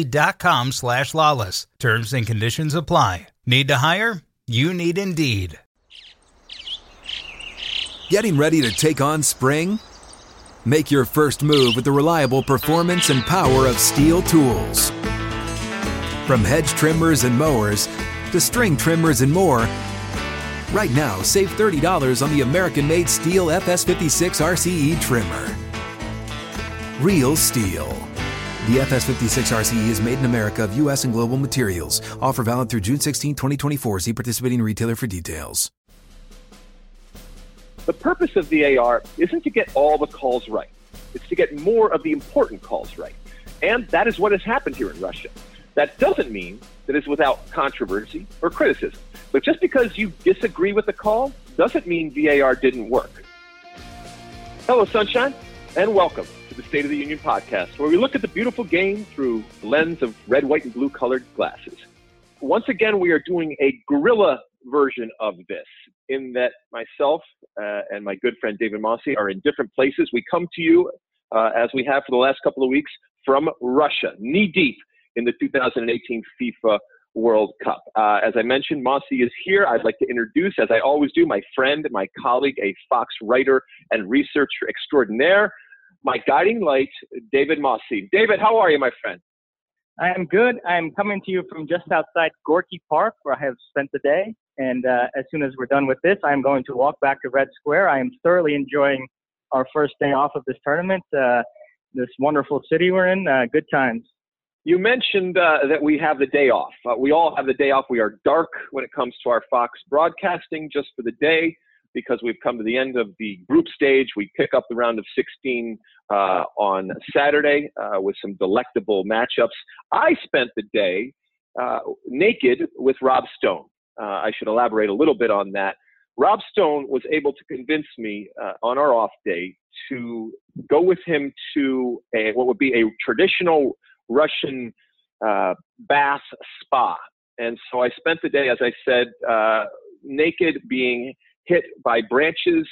Indeed.com slash lalas. Terms and conditions apply. Need to hire? You need Indeed. Getting ready to take on spring? Make your first move with the reliable performance and power of Stihl tools. From hedge trimmers and mowers to string trimmers and more, right now save $30 on the American made Stihl FS56 RCE trimmer. Real Stihl. The FS56 RCE is made in America of U.S. and global materials. Offer valid through June 16, 2024. See participating retailer for details. The purpose of the VAR isn't to get all the calls right. It's to get more of the important calls right. And that is what has happened here in Russia. That doesn't mean that it's without controversy or criticism. But just because you disagree with the call doesn't mean VAR didn't work. Hello, Sunshine, and welcome to the State of the Union podcast, where we look at the beautiful game through the lens of red, white, and blue colored glasses. Once again, we are doing a guerrilla version of this, in that myself uh, and my good friend David Mosse are in different places. We come to you, uh, as we have for the last couple of weeks, from Russia, knee deep in the 2018 FIFA World Cup. Uh, as I mentioned, Mosse is here. I'd like to introduce, as I always do, my friend, my colleague, a Fox writer and researcher extraordinaire, my guiding light, David Mosse. David, how are you, my friend? I am good. I'm coming to you from just outside Gorky Park, where I have spent the day. And uh, as soon as we're done with this, I'm going to walk back to Red Square. I am thoroughly enjoying our first day off of this tournament. Uh, this wonderful city we're in. Uh, good times. You mentioned uh, that we have the day off. Uh, we all have the day off. We are dark when it comes to our Fox broadcasting just for the day because we've come to the end of the group stage. We pick up the round of 16 uh, on Saturday uh, with some delectable matchups. I spent the day uh, naked with Rob Stone. Uh, I should elaborate a little bit on that. Rob Stone was able to convince me uh, on our off day to go with him to a, what would be a traditional Russian uh, bath spa. And so I spent the day, as I said, naked, being hit by branches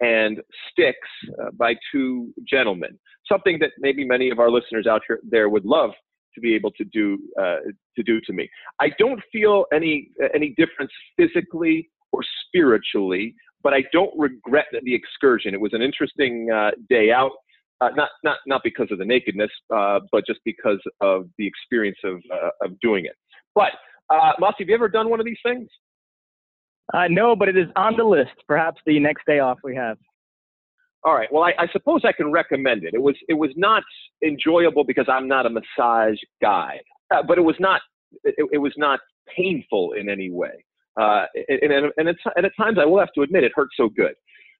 and sticks uh, by two gentlemen. Something that maybe many of our listeners out here there would love to be able to do uh, to do to me. I don't feel any any difference physically or spiritually, but I don't regret the excursion. It was an interesting uh, day out. Uh, not not not because of the nakedness, uh, but just because of the experience of uh, of doing it. But uh, Mosse, have you ever done one of these things? Uh, no, but it is on the list. Perhaps the next day off we have. All right. Well, I, I, suppose I can recommend it. It was it was not enjoyable because I'm not a massage guy, uh, but it was not it, it, was not painful in any way. Uh, and and, and, at times I will have to admit it hurt so good.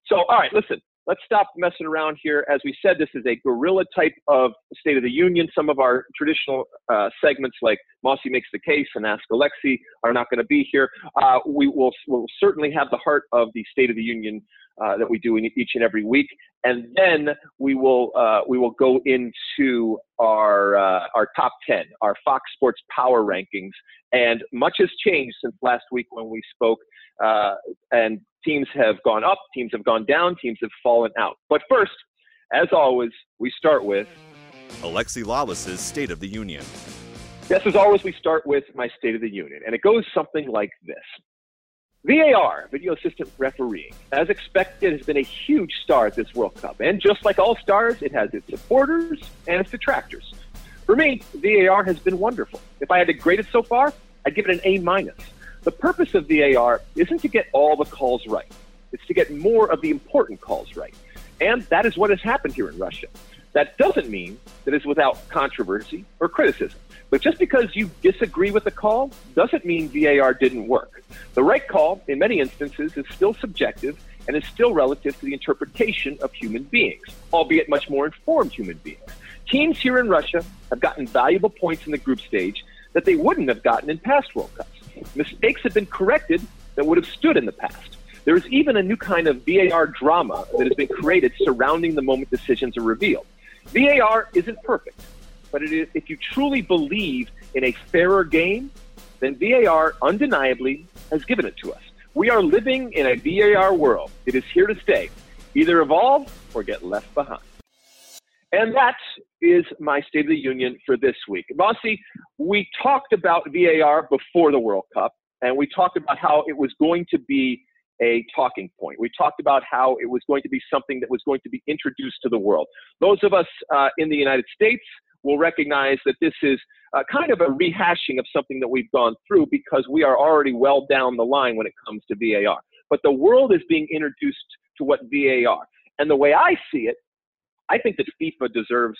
So all right, listen let's stop messing around here. As we said, this is a guerrilla type of State of the Union. Some of our traditional uh, segments, like Mossy Makes the Case and Ask Alexi, are not going to be here. Uh, we will will certainly have the heart of the State of the Union uh, that we do in each and every week, and then we will uh, we will go into our uh, our top ten, our Fox Sports Power rankings, and much has changed since last week when we spoke. Uh, and teams have gone up, teams have gone down, teams have fallen out. But first, as always, we start with Alexi Lalas's State of the Union. Yes, as always, we start with my State of the Union, and it goes something like this. VAR, video assistant refereeing, as expected, has been a huge star at this World Cup. And just like all stars, it has its supporters and its detractors. For me, VAR has been wonderful. If I had to grade it so far, I'd give it an A minus. The purpose of VAR isn't to get all the calls right. It's to get more of the important calls right. And that is what has happened here in Russia. That doesn't mean that it's without controversy or criticism. But just because you disagree with the call doesn't mean VAR didn't work. The right call, in many instances, is still subjective and is still relative to the interpretation of human beings, albeit much more informed human beings. Teams here in Russia have gotten valuable points in the group stage that they wouldn't have gotten in past World Cups. Mistakes have been corrected that would have stood in the past. There is even a new kind of VAR drama that has been created surrounding the moment decisions are revealed. VAR isn't perfect, but it is, if you truly believe in a fairer game, then VAR undeniably has given it to us. We are living in a VAR world. It is here to stay. Either evolve or get left behind. And that is my State of the Union for this week. Mossy, we talked about VAR before the World Cup, and we talked about how it was going to be a talking point. We talked about how it was going to be something that was going to be introduced to the world. Those of us uh, in the United States will recognize that this is uh, kind of a rehashing of something that we've gone through because we are already well down the line when it comes to VAR. But the world is being introduced to what VAR. And the way I see it, I think that FIFA deserves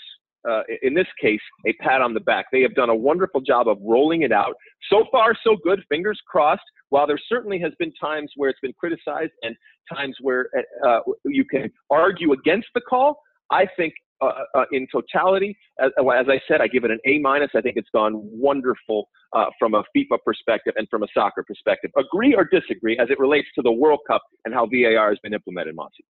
uh, in this case, a pat on the back. They have done a wonderful job of rolling it out. So far, so good. Fingers crossed. While there certainly has been times where it's been criticized and times where uh, you can argue against the call, I think uh, uh, in totality, as, as, I said, I give it an A minus. I think it's gone wonderful uh, from a FIFA perspective and from a soccer perspective. Agree or disagree as it relates to the World Cup and how VAR has been implemented, Monty?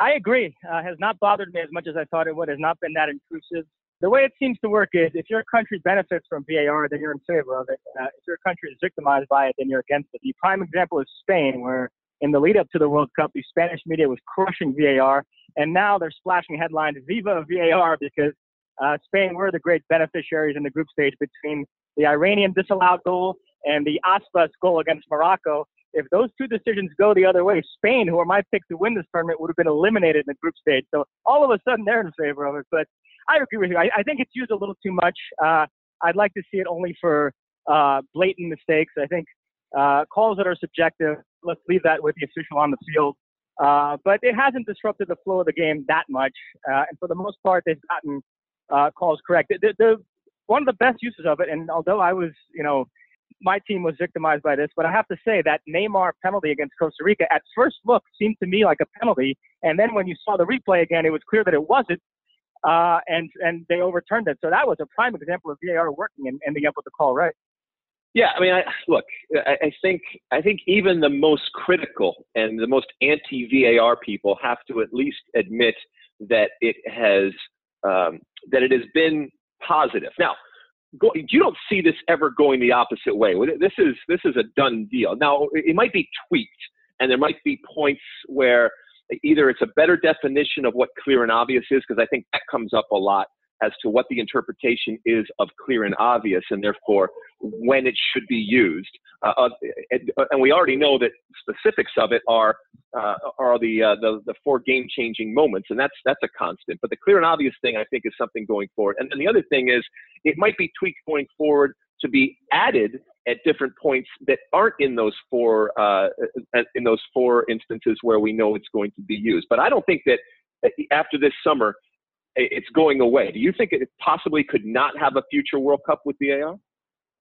I agree. Uh, has not bothered me as much as I thought it would. Has not been that intrusive. The way it seems to work is if your country benefits from VAR, then you're in favor of it. Uh, if your country is victimized by it, then you're against it. The prime example is Spain, where in the lead up to the World Cup, the Spanish media was crushing VAR, and now they're splashing headlines "Viva VAR" because uh, Spain were the great beneficiaries in the group stage between the Iranian disallowed goal and the Aspas goal against Morocco. If those two decisions go the other way, Spain, who are my pick to win this tournament, would have been eliminated in the group stage. So all of a sudden they're in favor of it. But I agree with you. I, I think it's used a little too much. Uh, I'd like to see it only for uh, blatant mistakes. I think uh, calls that are subjective, let's leave that with the official on the field. Uh, but it hasn't disrupted the flow of the game that much. Uh, and for the most part, they've gotten uh, calls correct. The, the, one of the best uses of it, and although I was, you know, my team was victimized by this, but I have to say that Neymar penalty against Costa Rica at first look seemed to me like a penalty, and then when you saw the replay again, it was clear that it wasn't, uh, and and they overturned it. So that was a prime example of VAR working and ending up with the call right. Yeah, I mean, I, look, I, I think I think even the most critical and the most anti VAR people have to at least admit that it has um, that it has been positive. Now, go, you don't see this ever going the opposite way. This is this is a done deal. Now it might be tweaked, and there might be points where either it's a better definition of what clear and obvious is, because I think that comes up a lot as to what the interpretation is of clear and obvious, and therefore when it should be used. Uh, uh, and we already know that specifics of it are uh, are the, uh, the the four game changing moments, and that's that's a constant. But the clear and obvious thing, I think, is something going forward. And then the other thing is, it might be tweaked going forward to be added at different points that aren't in those four uh, in those four instances where we know it's going to be used. But I don't think that after this summer it's going away. Do you think it possibly could not have a future World Cup with VAR?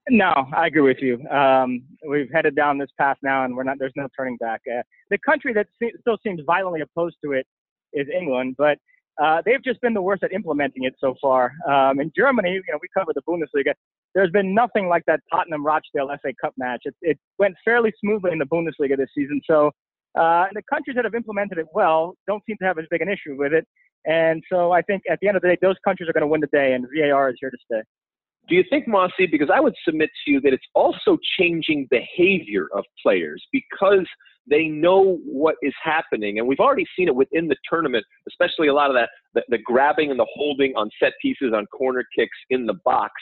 No, I agree with you. Um, we've headed down this path now, and we're not. There's no turning back. Uh, the country that se- still seems violently opposed to it is England, but uh, they've just been the worst at implementing it so far. Um, in Germany, you know, we cover the Bundesliga. There's been nothing like that Tottenham Rochdale FA Cup match. It, it went fairly smoothly in the Bundesliga this season. So uh, the countries that have implemented it well don't seem to have as big an issue with it. And so I think at the end of the day, those countries are going to win the day, and VAR is here to stay. Do you think, Mossy, because I would submit to you that it's also changing behavior of players because they know what is happening. And we've already seen it within the tournament, especially a lot of that, the, the grabbing and the holding on set pieces, on corner kicks in the box.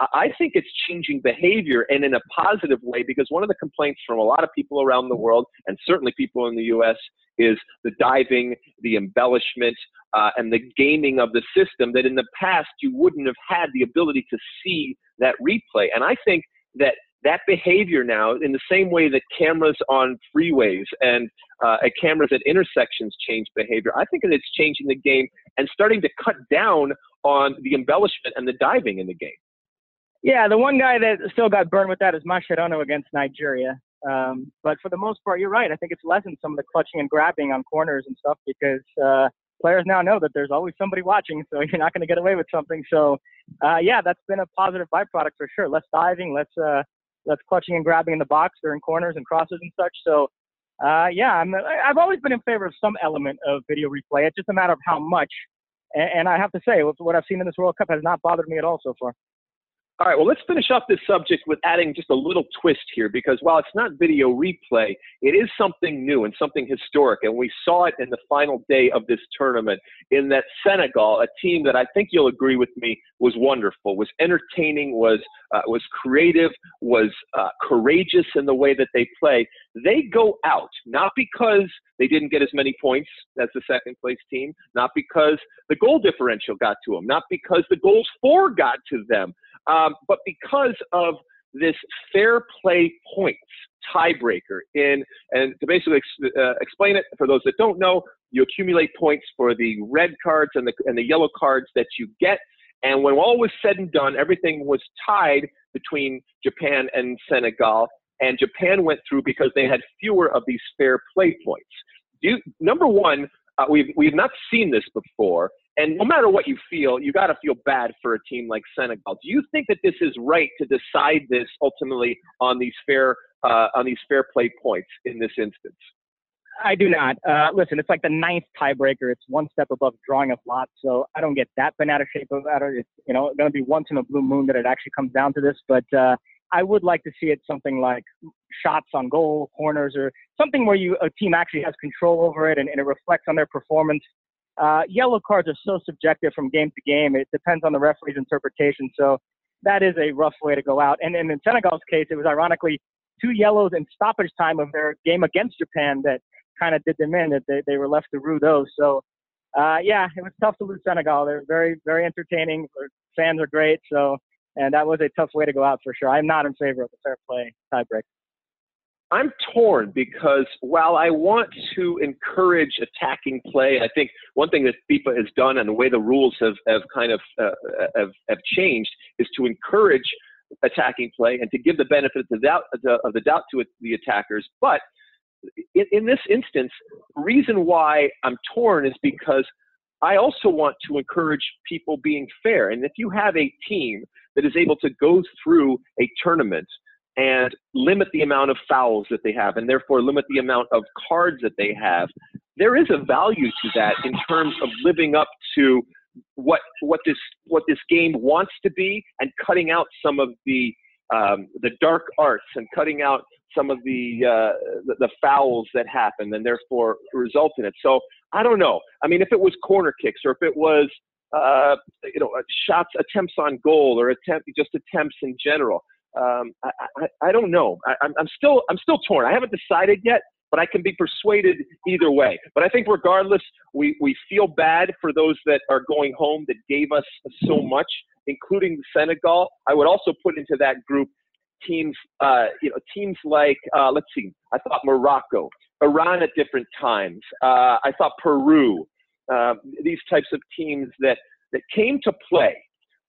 I think it's changing behavior and in a positive way because one of the complaints from a lot of people around the world, and certainly people in the US, is the diving, the embellishment, uh, and the gaming of the system that in the past you wouldn't have had the ability to see that replay. And I think that that behavior now, in the same way that cameras on freeways and uh, cameras at intersections change behavior, I think that it's changing the game and starting to cut down on the embellishment and the diving in the game. Yeah, the one guy that still got burned with that is Mascherano against Nigeria. Um, but for the most part, you're right. I think it's lessened some of the clutching and grabbing on corners and stuff because uh, players now know that there's always somebody watching, so you're not going to get away with something. So, uh, yeah, that's been a positive byproduct for sure. Less diving, less uh, less clutching and grabbing in the box during corners and crosses and such. So, uh, yeah, I'm, I've always been in favor of some element of video replay. It's just a matter of how much. And, and I have to say, what I've seen in this World Cup has not bothered me at all so far. All right, well, let's finish up this subject with adding just a little twist here because while it's not video replay, it is something new and something historic. And we saw it in the final day of this tournament in that Senegal, a team that I think you'll agree with me was wonderful, was entertaining, was, uh, was creative, was uh, courageous in the way that they play. They go out, not because they didn't get as many points as the second place team, not because the goal differential got to them, not because the goals for got to them um, but because of this fair play points tiebreaker in, and to basically ex- uh, explain it for those that don't know, you accumulate points for the red cards and the, and the yellow cards that you get. And when all was said and done, everything was tied between Japan and Senegal. And Japan went through because they had fewer of these fair play points. You, number one, uh, we've, we've not seen this before. And no matter what you feel, you got to feel bad for a team like Senegal. Do you think that this is right to decide this ultimately on these fair uh, on these fair play points in this instance? I do not. Uh, listen, it's like the ninth tiebreaker. It's one step above drawing a lot, so I don't get that bent out of shape about it. It's you know going to be once in a blue moon that it actually comes down to this, but uh, I would like to see it something like shots on goal, corners, or something where you a team actually has control over it and, and it reflects on their performance uh, yellow cards are so subjective from game to game. It depends on the referee's interpretation. So that is a rough way to go out. And, and in Senegal's case, it was ironically two yellows in stoppage time of their game against Japan that kind of did them in, that they, they were left to rue those. So, uh, yeah, it was tough to lose Senegal. They're very, very entertaining. Fans are great. So, and that was a tough way to go out for sure. I'm not in favor of the fair play tiebreak. I'm torn because while I want to encourage attacking play, I think one thing that FIFA has done and the way the rules have, have kind of uh, have, have changed is to encourage attacking play and to give the benefit of the doubt, of the doubt to the attackers. But in, in this instance, reason why I'm torn is because I also want to encourage people being fair. And if you have a team that is able to go through a tournament – and limit the amount of fouls that they have and therefore limit the amount of cards that they have. There is a value to that in terms of living up to what what this what this game wants to be and cutting out some of the um, the dark arts and cutting out some of the, uh, the, the fouls that happen and therefore result in it. So I don't know. I mean, if it was corner kicks or if it was uh, you know shots attempts on goal or attempt just attempts in general, um, I, I, I, don't know. I, I'm, still I'm still torn. I haven't decided yet, but I can be persuaded either way. But I think regardless, we, we feel bad for those that are going home that gave us so much, including Senegal. I would also put into that group teams, uh, you know, teams like uh, let's see. I thought Morocco, Iran at different times. Uh, I thought Peru. Um, these types of teams that that came to play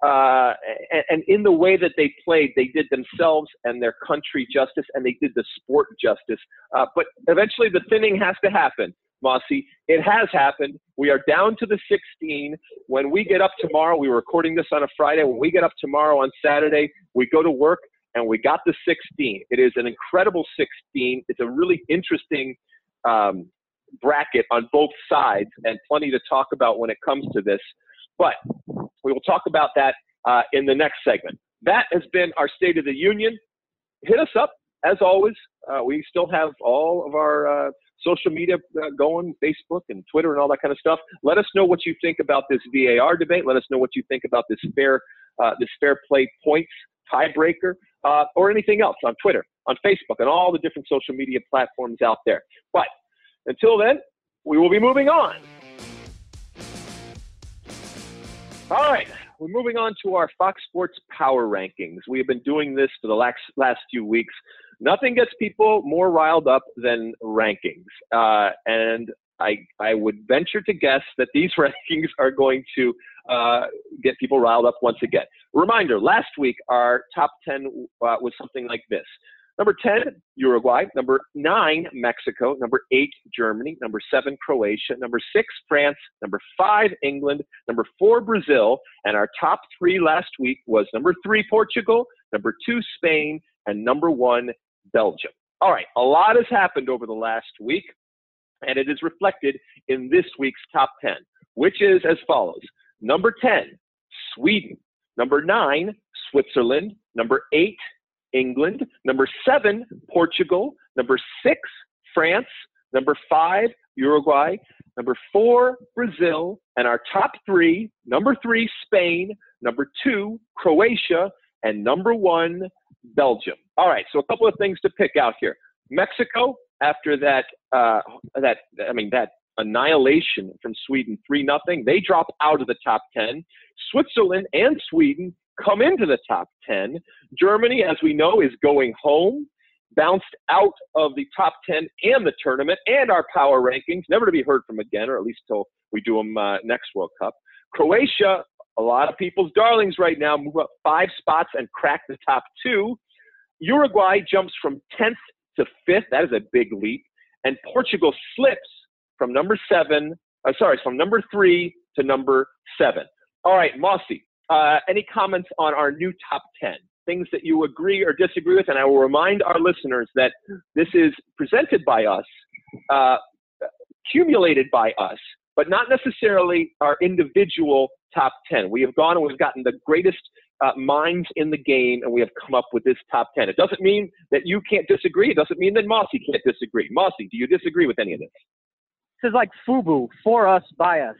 uh, and, and, in the way that they played, they did themselves and their country justice, and they did the sport justice. Uh, but eventually, the thinning has to happen, Mossy. It has happened. We are down to the 16. When we get up tomorrow, we were recording this on a Friday. When we get up tomorrow on Saturday, we go to work and we got the 16. It is an incredible 16. It's a really interesting um, bracket on both sides, and plenty to talk about when it comes to this. But we will talk about that uh, in the next segment. That has been our State of the Union. Hit us up, as always. Uh, we still have all of our uh, social media uh, going, Facebook and Twitter and all that kind of stuff. Let us know what you think about this VAR debate. Let us know what you think about this fair, uh, this fair play points tiebreaker, uh, or anything else on Twitter, on Facebook, and all the different social media platforms out there. But until then, we will be moving on. All right, we're moving on to our Fox Sports Power Rankings. We have been doing this for the last, last few weeks. Nothing gets people more riled up than rankings. Uh, and I, I would venture to guess that these rankings are going to uh, get people riled up once again. Reminder last week, our top 10 uh, was something like this Number 10, Uruguay. Number 9, Mexico. Number 8, Germany. Number 7, Croatia. Number 6, France. Number 5, England. Number 4, Brazil. And our top three last week was number 3, Portugal. Number 2, Spain. And number 1, Belgium. All right, a lot has happened over the last week, and it is reflected in this week's top 10, which is as follows Number 10, Sweden. Number 9, Switzerland. Number 8, England. Number seven, Portugal. Number six, France. Number five, Uruguay. Number four, Brazil. And our top three number three, Spain. Number two, Croatia. And number one, Belgium. All right, so a couple of things to pick out here. Mexico, after that, uh, that I mean, that annihilation from Sweden, 3 nothing. They drop out of the top 10. Switzerland and Sweden come into the top 10. Germany, as we know, is going home, bounced out of the top 10 and the tournament and our power rankings, never to be heard from again, or at least till we do them uh, next World Cup. Croatia, a lot of people's darlings right now, move up five spots and crack the top two. Uruguay jumps from 10th to 5th. That is a big leap. And Portugal slips from number seven, uh, sorry, from number three to number seven. All right, Mossy, uh, any comments on our new top 10? Things that you agree or disagree with? And I will remind our listeners that this is presented by us, uh, accumulated by us, but not necessarily our individual top 10. We have gone and we've gotten the greatest uh, minds in the game and we have come up with this top 10. It doesn't mean that you can't disagree. It doesn't mean that Mossy can't disagree. Mossy, do you disagree with any of this? This is like FUBU, for us, by us.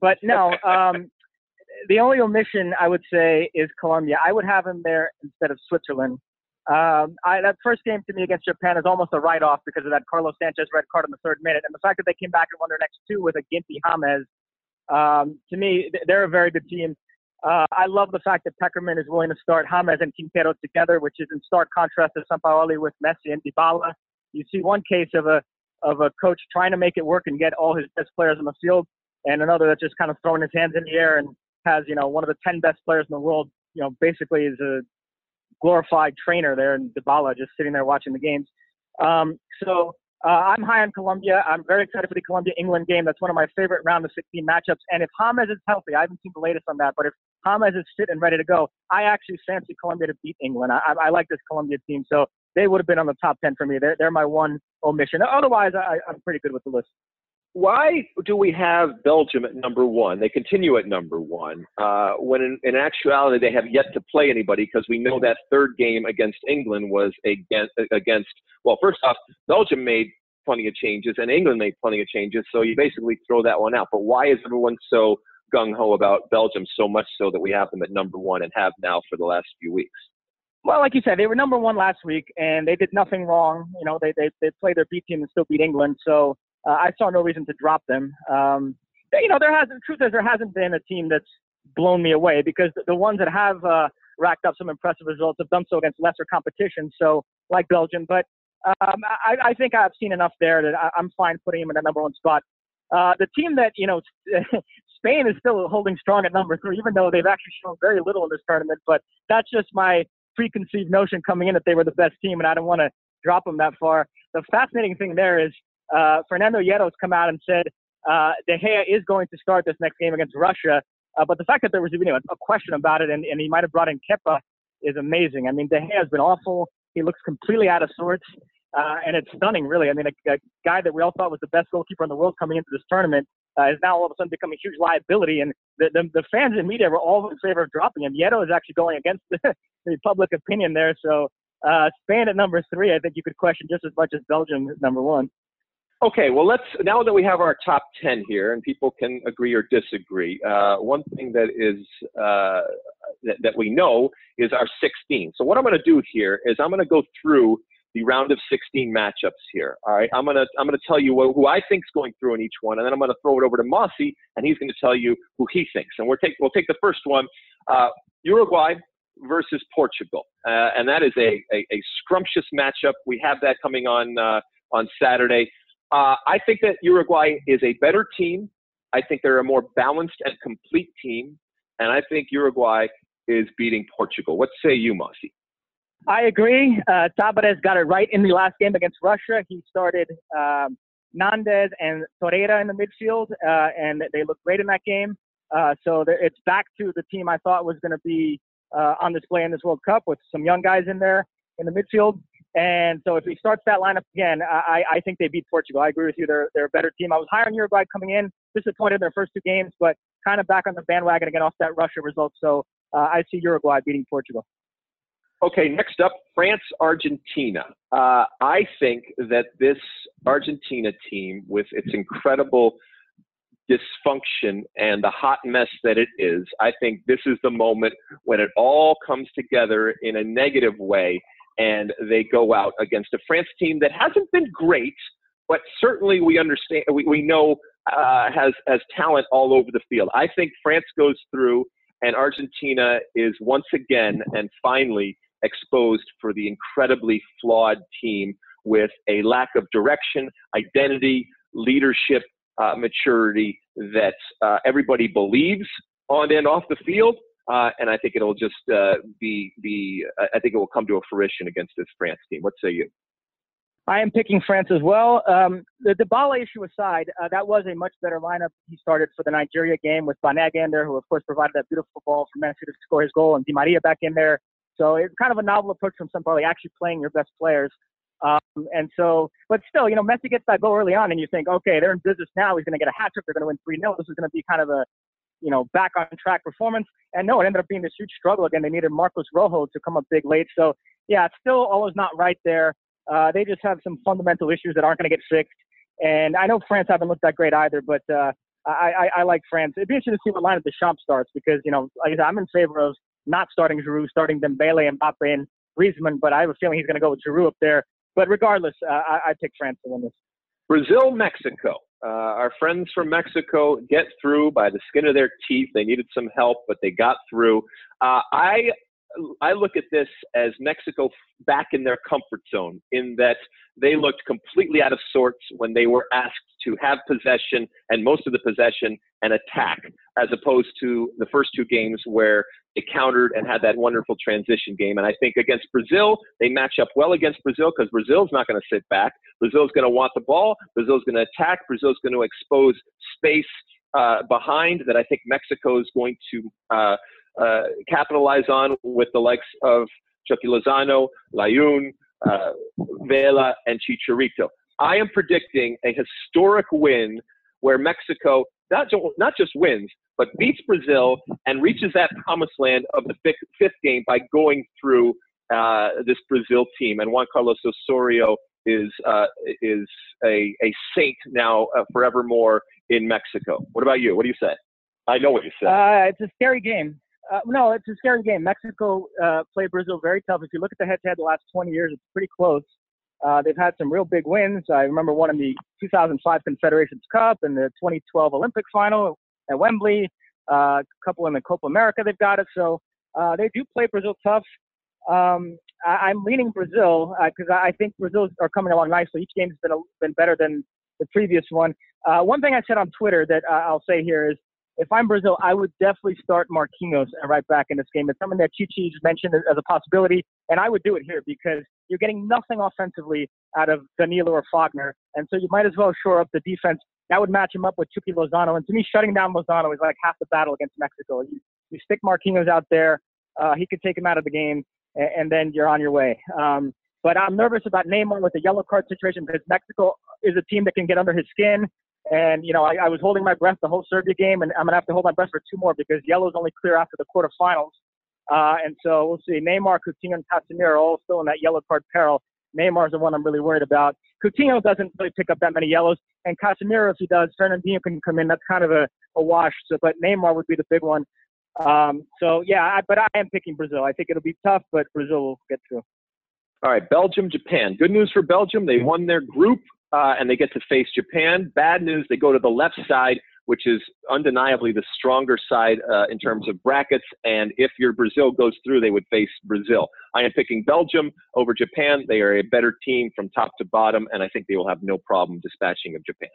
But no, um, the only omission I would say is Colombia. I would have him there instead of Switzerland. Um, I, that first game to me against Japan is almost a write-off because of that Carlos Sanchez red card in the third minute, and the fact that they came back and won their next two with a Ginty James. Um, to me, they're a very good team. Uh, I love the fact that Pekerman is willing to start James and Quintero together, which is in stark contrast to Sampaoli with Messi and Dybala. You see one case of a of a coach trying to make it work and get all his best players on the field, and another that's just kind of throwing his hands in the air and has you know one of the ten best players in the world. You know, basically is a glorified trainer there in Dybala, just sitting there watching the games. Um, so uh, I'm high on Colombia. I'm very excited for the Colombia England game. That's one of my favorite round of 16 matchups. And if James is healthy, I haven't seen the latest on that, but if James is fit and ready to go, I actually fancy Colombia to beat England. I, I like this Colombia team, so they would have been on the top 10 for me. They're, they're my one omission. Otherwise, I, I'm pretty good with the list why do we have Belgium at number one? They continue at number one uh, when in, in, actuality they have yet to play anybody because we know that third game against England was against, against, well, first off, Belgium made plenty of changes and England made plenty of changes, so you basically throw that one out. But why is everyone so gung ho about Belgium so much so that we have them at number one and have now for the last few weeks? Well, like you said, they were number one last week, and they did nothing wrong. You know, they they they played their B team and still beat England. So uh, I saw no reason to drop them. Um, you know, there has the truth is there hasn't been a team that's blown me away because the, ones that have uh, racked up some impressive results have done so against lesser competition. So like Belgium, but um, I, I think I've seen enough there that I, I'm fine putting him in the number one spot. Uh, the team that you know, Spain is still holding strong at number three, even though they've actually shown very little in this tournament. But that's just my preconceived notion coming in that they were the best team, and I don't want to drop them that far. The fascinating thing there is uh, Fernando Hierro's come out and said uh, De Gea is going to start this next game against Russia. Uh, but the fact that there was you know, a question about it and, and he might have brought in Kepa is amazing. I mean, De Gea has been awful. He looks completely out of sorts. Uh, and it's stunning, really. I mean, a, a, guy that we all thought was the best goalkeeper in the world coming into this tournament uh, is now all of a sudden becoming a huge liability. And the, the, the fans and media were all in favor of dropping him. Hierro is actually going against the, the public opinion there. So uh, Spain at number three, I think you could question just as much as Belgium at number one. Okay, well, let's now that we have our top 10 here and people can agree or disagree, uh, one thing that is uh, that, that, we know is our 16. So, what I'm going to do here is I'm going to go through the round of 16 matchups here. All right, I'm gonna I'm gonna tell you who I think's going through in each one, and then I'm gonna throw it over to Mossy, and he's gonna tell you who he thinks. And we'll take we'll take the first one, uh, Uruguay versus Portugal, uh, and that is a, a, a scrumptious matchup. We have that coming on uh, on Saturday. Uh, I think that Uruguay is a better team. I think they're a more balanced and complete team, and I think Uruguay is beating Portugal. What say you, Mossy? I agree. Uh, got it right in the last game against Russia. He started um, Nandez and Torreira in the midfield, uh, and they looked great in that game. Uh, so it's back to the team I thought was going to be uh, on display in this World Cup with some young guys in there in the midfield. And so if he starts that lineup again, I, I think they beat Portugal. I agree with you. They're, they're a better team. I was higher on Uruguay coming in, disappointed in their first two games, but kind of back on the bandwagon again off that Russia result. So uh, I see Uruguay beating Portugal. Okay, next up, France Argentina. Uh, I think that this Argentina team, with its incredible dysfunction and the hot mess that it is, I think this is the moment when it all comes together in a negative way and they go out against a France team that hasn't been great, but certainly we understand, we, we know uh, has, has talent all over the field. I think France goes through and Argentina is once again and finally exposed for the incredibly flawed team with a lack of direction, identity, leadership, uh, maturity that uh, everybody believes on and off the field. Uh, and I think it'll just uh, be be. I think it will come to a fruition against this France team. What say you? I am picking France as well. Um, the Dybala issue aside, uh, that was a much better lineup he started for the Nigeria game with there, who of course provided that beautiful ball for Messi to score his goal, and Di Maria back in there. So it's kind of a novel approach from Sampaoli, actually playing your best players. Um, and so, but still, you know, Messi gets that goal early on, and you think, okay, they're in business now. He's going to get a hat trick. They're going to win 3 0. This is going to be kind of a, you know, back on track performance. And no, it ended up being this huge struggle again. They needed Marcos Rojo to come up big late. So, yeah, it's still always not right there. Uh, they just have some fundamental issues that aren't going to get fixed. And I know France haven't looked that great either, but uh, I, I, I like France. It'd be interesting to see what line of Deschamps starts because, you know, like I said, I'm in favor of not starting Giroud, starting Dembele and Mbappe and Griezmann, but I have a feeling he's going to go with Giroud up there. But regardless, uh, I, I pick France to win this. Brazil, Mexico. Uh, our friends from Mexico get through by the skin of their teeth. They needed some help, but they got through. Uh, I I look at this as Mexico back in their comfort zone in that they looked completely out of sorts when they were asked to have possession and most of the possession and attack, as opposed to the first two games where they countered and had that wonderful transition game. And I think against Brazil, they match up well against Brazil because Brazil's not going to sit back. Brazil's going to want the ball. Brazil's going to attack. Brazil's going to expose space uh, behind that I think Mexico is going to uh, uh, capitalize on with the likes of Chucky Lozano, Layun, uh, Vela, and Chicharito. I am predicting a historic win where Mexico not, not just wins, but beats Brazil and reaches that promised land of the fifth, fifth game by going through uh, this Brazil team. And Juan Carlos Osorio is uh, is a, a saint now uh, forevermore in Mexico. What about you? What do you say? I know what you said. Uh, it's a scary game. Uh, no, it's a scary game. Mexico uh, played Brazil very tough. If you look at the head-to-head the last 20 years, it's pretty close. Uh, they've had some real big wins. I remember one in the 2005 Confederations Cup and the 2012 Olympic final at Wembley. Uh, a couple in the Copa America they've got it. So uh, they do play Brazil tough. Um, I, am leaning Brazil because uh, I think Brazil are coming along nicely. Each game has been a, been better than the previous one. One thing I said on Twitter that I'll say here is if I'm Brazil, I would definitely start Marquinhos right back in this game. It's something that Tite mentioned as a possibility, and I would do it here because you're getting nothing offensively out of Danilo or Fagner, and so you might as well shore up the defense. That would match him up with Chucky Lozano, and to me, shutting down Lozano is like half the battle against Mexico. You, you stick Marquinhos out there, uh, he could take him out of the game, and, and then you're on your way. Um, but I'm nervous about Neymar with the yellow card situation because Mexico is a team that can get under his skin. And, you know, I, I was holding my breath the whole Serbia game, and I'm going to have to hold my breath for two more because yellow's only clear after the quarterfinals. Uh, and so we'll see. Neymar, Coutinho, and Casemiro all still in that yellow card peril. Neymar's the one I'm really worried about. Coutinho doesn't really pick up that many yellows, and Casemiro, if he does, Fernandinho can come in. That's kind of a, a wash. So, but Neymar would be the big one. Um, so yeah, I, but I am picking Brazil. I think it'll be tough, but Brazil will get through. All right, Belgium, Japan. Good news for Belgium. They won their group uh, and they get to face Japan. Bad news, they go to the left side, which is undeniably the stronger side uh, in terms of brackets. And if your Brazil goes through, they would face Brazil. I am picking Belgium over Japan. They are a better team from top to bottom, and I think they will have no problem dispatching of Japan.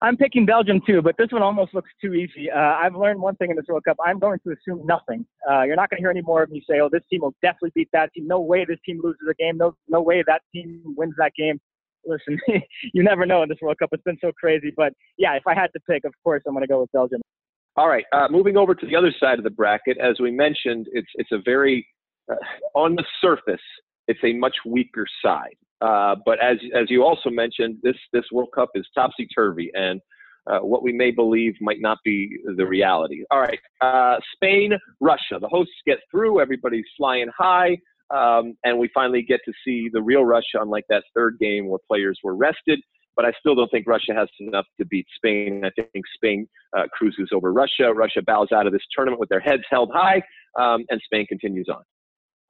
I'm picking Belgium too, but this one almost looks too easy. Uh, I've learned one thing in this World Cup. I'm going to assume nothing. Uh, you're not going to hear any more of me say, "Oh, this team will definitely beat that team." No way this team loses a game. No, no way that team wins that game listen, you never know in this World Cup. It's been so crazy. But yeah, if I had to pick, of course, I'm going to go with Belgium. All right. Uh, moving over to the other side of the bracket, as we mentioned, it's it's a very uh, on the surface, it's a much weaker side. Uh, but as as you also mentioned, this this World Cup is topsy turvy, and uh, what we may believe might not be the reality. All right, uh, Spain, Russia. The hosts get through. Everybody's flying high. Um, and we finally get to see the real Russia, unlike that third game where players were rested. But I still don't think Russia has enough to beat Spain. I think Spain uh, cruises over Russia. Russia bows out of this tournament with their heads held high, um, and Spain continues on.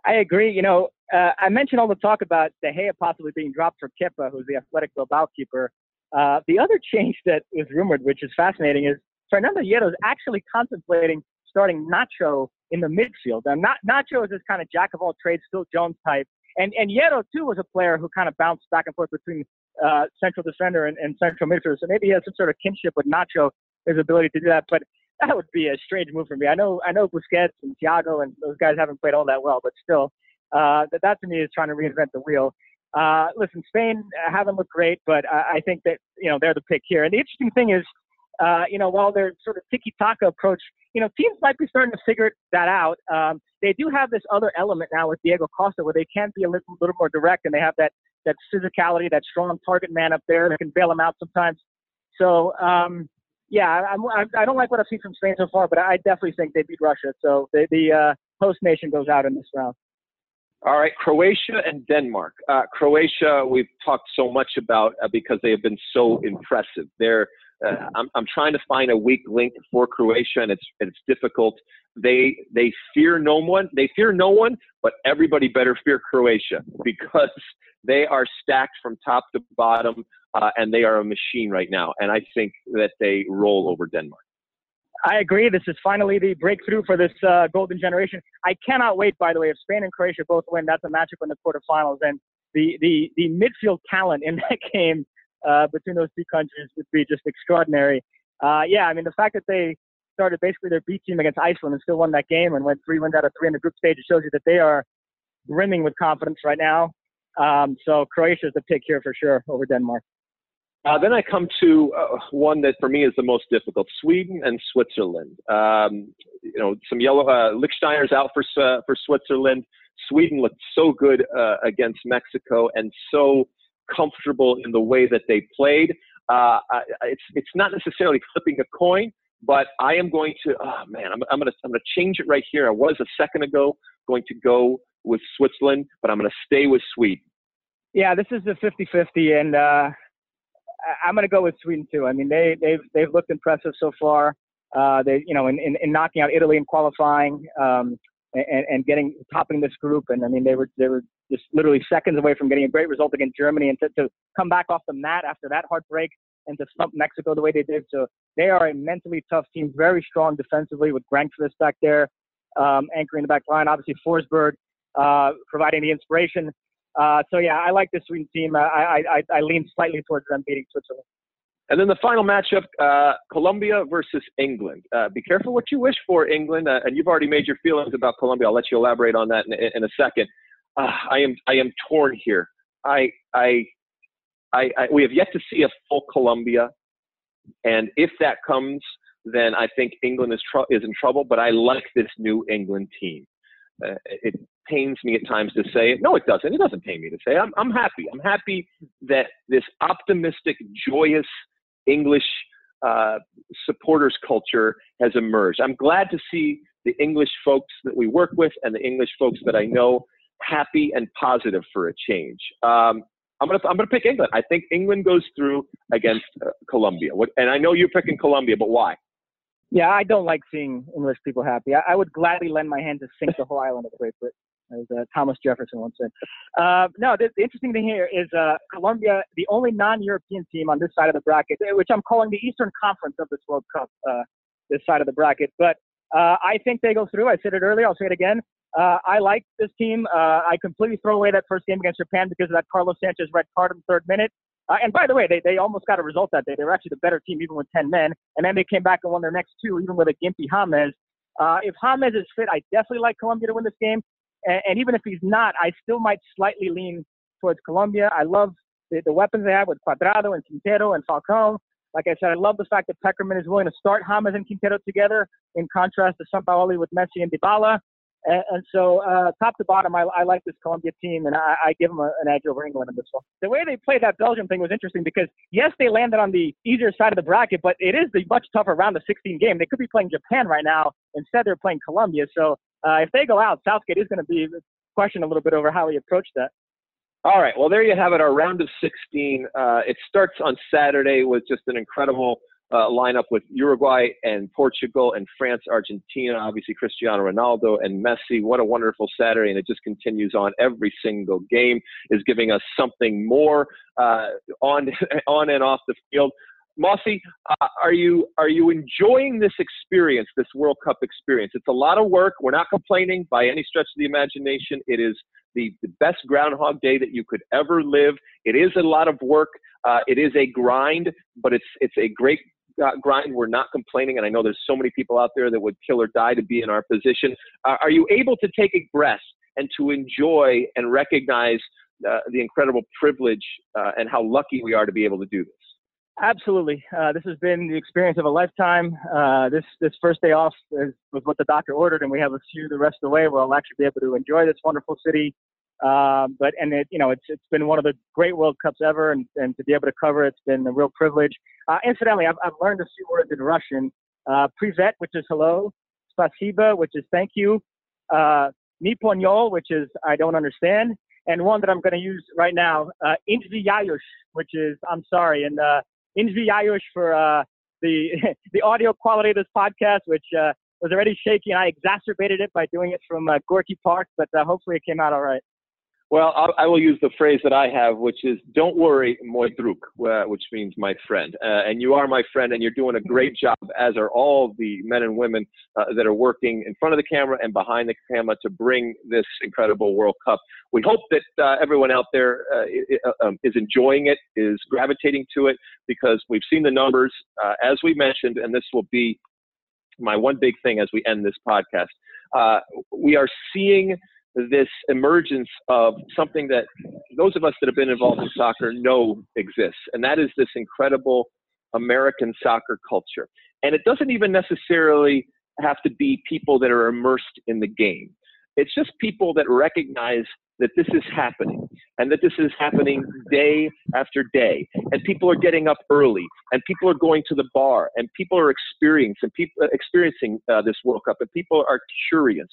I agree. You know, uh, I mentioned all the talk about De Gea possibly being dropped for Kepa, who's the athletic Bilbao keeper. Uh, the other change that is rumored, which is fascinating, is Fernando Hierro is actually contemplating starting Nacho in the midfield. And not, Nacho is this kind of jack of all trades, Phil Jones type. And, and Hierro, too, was a player who kind of bounced back and forth between uh, central defender and, and central midfielder. So maybe he has some sort of kinship with Nacho, his ability to do that. But that would be a strange move for me. I know, I know Busquets and Thiago and those guys haven't played all that well, but still, uh, that, that to me is trying to reinvent the wheel. Uh, listen, Spain haven't looked great, but I, I think that, you know, they're the pick here. And the interesting thing is, uh, you know, while their sort of tiki-taka approach, you know, teams might be starting to figure that out. Um, they do have this other element now with Diego Costa where they can be a little, little more direct and they have that, that physicality, that strong target man up there that can bail them out sometimes. So, um, yeah, I'm, I don't like what I've seen from Spain so far, but I definitely think they beat Russia. So the, the uh, host nation goes out in this round. All right, Croatia and Denmark. Uh, Croatia, we've talked so much about uh, because they have been so impressive. They're uh, I'm, I'm trying to find a weak link for Croatia, and it's it's difficult. They they fear no one. They fear no one, but everybody better fear Croatia because they are stacked from top to bottom, uh, and they are a machine right now. And I think that they roll over Denmark. I agree. This is finally the breakthrough for this uh, golden generation. I cannot wait. By the way, if Spain and Croatia both win, that's a matchup in the quarterfinals, and the the the midfield talent in that game uh, between those two countries would be just extraordinary. Uh, yeah, I mean, the fact that they started basically their B team against Iceland and still won that game and went three wins out of three in the group stage, it shows you that they are brimming with confidence right now. Um, so Croatia is the pick here for sure over Denmark. Uh, then I come to uh, one that for me is the most difficult: Sweden and Switzerland. Um, you know, some yellow uh, Lichtsteiner's out for uh, for Switzerland. Sweden looked so good uh, against Mexico and so comfortable in the way that they played. Uh, it's it's not necessarily flipping a coin, but I am going to. Oh man, I'm, I'm gonna I'm gonna change it right here. I was a second ago going to go with Switzerland, but I'm gonna stay with Sweden. Yeah, this is the 50-50, and uh, I'm gonna go with Sweden too. I mean, they they've they've looked impressive so far. Uh, they you know in, in, in knocking out Italy and qualifying. Um, and, and getting topping this group. And I mean, they were they were just literally seconds away from getting a great result against Germany, and to, to come back off the mat after that heartbreak and to stump Mexico the way they did. So they are a mentally tough team, very strong defensively with Granqvist back there, um, anchoring the back line. Obviously, Forsberg uh, providing the inspiration. Uh, so yeah, I like the Sweden team. I, I, I, I lean slightly towards them beating Switzerland. And then the final matchup, uh, Colombia versus England. Uh, be careful what you wish for, England. Uh, and you've already made your feelings about Colombia. I'll let you elaborate on that in, in a second. Uh, I am I am torn here. I, I I I we have yet to see a full Colombia, and if that comes, then I think England is tr- is in trouble. But I like this new England team. Uh, it pains me at times to say it. No, it doesn't. It doesn't pain me to say. I'm I'm happy. I'm happy that this optimistic, joyous English uh, supporters culture has emerged. I'm glad to see the English folks that we work with and the English folks that I know happy and positive for a change. Um, I'm gonna I'm gonna pick England. I think England goes through against uh, Colombia. And I know you're picking Colombia, but why? Yeah, I don't like seeing English people happy. I, I would gladly lend my hand to sink the whole island of Great Britain. As uh, Thomas Jefferson once said. Uh, no, the, the, interesting thing here is uh, Colombia, the only non-European team on this side of the bracket, which I'm calling the Eastern Conference of this World Cup, uh, this side of the bracket. But uh, I think they go through. I said it earlier. I'll say it again. Uh, I like this team. I completely throw away that first game against Japan because of that Carlos Sanchez red card in the third minute. and by the way, they, they almost got a result that day. They were actually the better team even with 10 men. And then they came back and won their next two, even with a gimpy James. if James is fit, I definitely like Colombia to win this game. And, and, even if he's not, I still might slightly lean towards Colombia. I love the, the weapons they have with Cuadrado and Quintero and Falcao. Like I said, I love the fact that Pekerman is willing to start James and Quintero together in contrast to Sampaoli with Messi and Dybala. And, and so, uh, top to bottom, I, I, like this Colombia team, and I, I give them a, an edge over England in this one. The way they played that Belgium thing was interesting because, yes, they landed on the easier side of the bracket, but it is the much tougher round of 16 game. They could be playing Japan right now. Instead, they're playing Colombia. So uh, if they go out, Southgate is going to be questioned a little bit over how he approached that. All right. Well, there you have it. Our round of 16. Uh, it starts on Saturday with just an incredible uh, lineup with Uruguay and Portugal and France, Argentina, obviously Cristiano Ronaldo and Messi. What a wonderful Saturday. And it just continues on. Every single game is giving us something more uh, on, on and off the field. Mosse, uh, are you are you enjoying this experience, this World Cup experience? It's a lot of work. We're not complaining by any stretch of the imagination. It is the, the best Groundhog Day that you could ever live. It is a lot of work. Uh, it is a grind, but it's it's a great uh, grind. We're not complaining, and I know there's so many people out there that would kill or die to be in our position. Uh, are you able to take a breath and to enjoy and recognize uh, the incredible privilege uh, and how lucky we are to be able to do this? Absolutely. Uh, this has been the experience of a lifetime. Uh, this this first day off is, was what the doctor ordered, and we have a few the rest of the way where I'll actually be able to enjoy this wonderful city. Um, but and it you know it's it's been one of the great World Cups ever, and, and to be able to cover it's been a real privilege. Uh, incidentally, I've, I've learned a few words in Russian. Uh, privet, which is hello. Spasiba, which is thank you. Uh, Niponyol, which is I don't understand. And one that I'm going to use right now, uh, which is I'm sorry. And uh, Invi Ayush for uh, the the audio quality of this podcast, which uh, was already shaky, and I exacerbated it by doing it from uh, Gorky Park, but uh, hopefully it came out all right. Well, I'll, I will use the phrase that I have, which is "Don't worry, moi druk," uh, which means my friend. Uh, and you are my friend, and you're doing a great job, as are all the men and women uh, that are working in front of the camera and behind the camera to bring this incredible World Cup. We hope that uh, everyone out there uh, uh, um, is enjoying it, is gravitating to it, because we've seen the numbers, as we mentioned, and this will be my one big thing as we end this podcast. we are seeing this emergence of something that those of us that have been involved in soccer know exists, and that is this incredible American soccer culture. And it doesn't even necessarily have to be people that are immersed in the game. It's just people that recognize that this is happening and that this is happening day after day. And people are getting up early and people are going to the bar and people are experiencing, people, experiencing uh, this World Cup and people are curious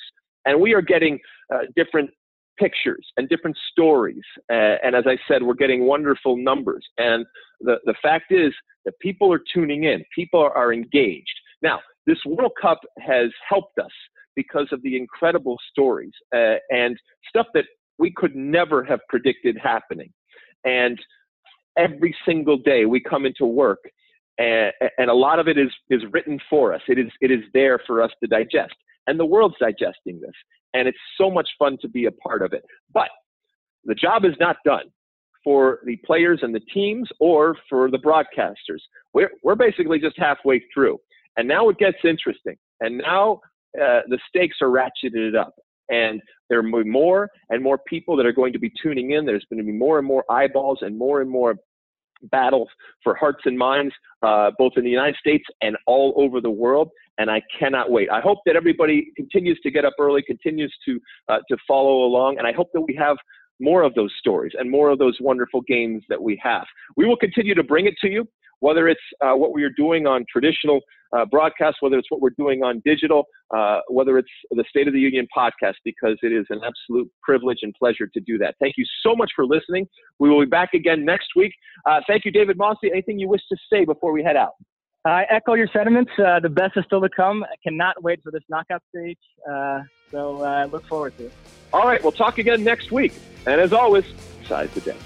and we are getting uh, different pictures and different stories. Uh, and as I said, we're getting wonderful numbers. And the, the fact is that people are tuning in, people are, are engaged. Now, this World Cup has helped us because of the incredible stories uh, and stuff that we could never have predicted happening. And every single day we come into work and, and a lot of it is, is written for us. It is, it is there for us to digest and the world's digesting this. And it's so much fun to be a part of it. But the job is not done for the players and the teams or for the broadcasters. We're, we're basically just halfway through. And now it gets interesting. And now uh, the stakes are ratcheted up. And there are more and more people that are going to be tuning in. There's going to be more and more eyeballs and more and more battle for hearts and minds, uh, both in the United States and all over the world. And I cannot wait. I hope that everybody continues to get up early, continues to uh, to follow along, and I hope that we have more of those stories and more of those wonderful games that we have. We will continue to bring it to you whether it's uh, what we are doing on traditional uh, broadcasts, whether it's what we're doing on digital, uh, whether it's the State of the Union podcast, because it is an absolute privilege and pleasure to do that. Thank you so much for listening. We will be back again next week. Uh, thank you, David Mosse. Anything you wish to say before we head out? I echo your sentiments. Uh, the best is still to come. I cannot wait for this knockout stage. Uh, so uh, look forward to it. All right, we'll talk again next week. And as always, size the day.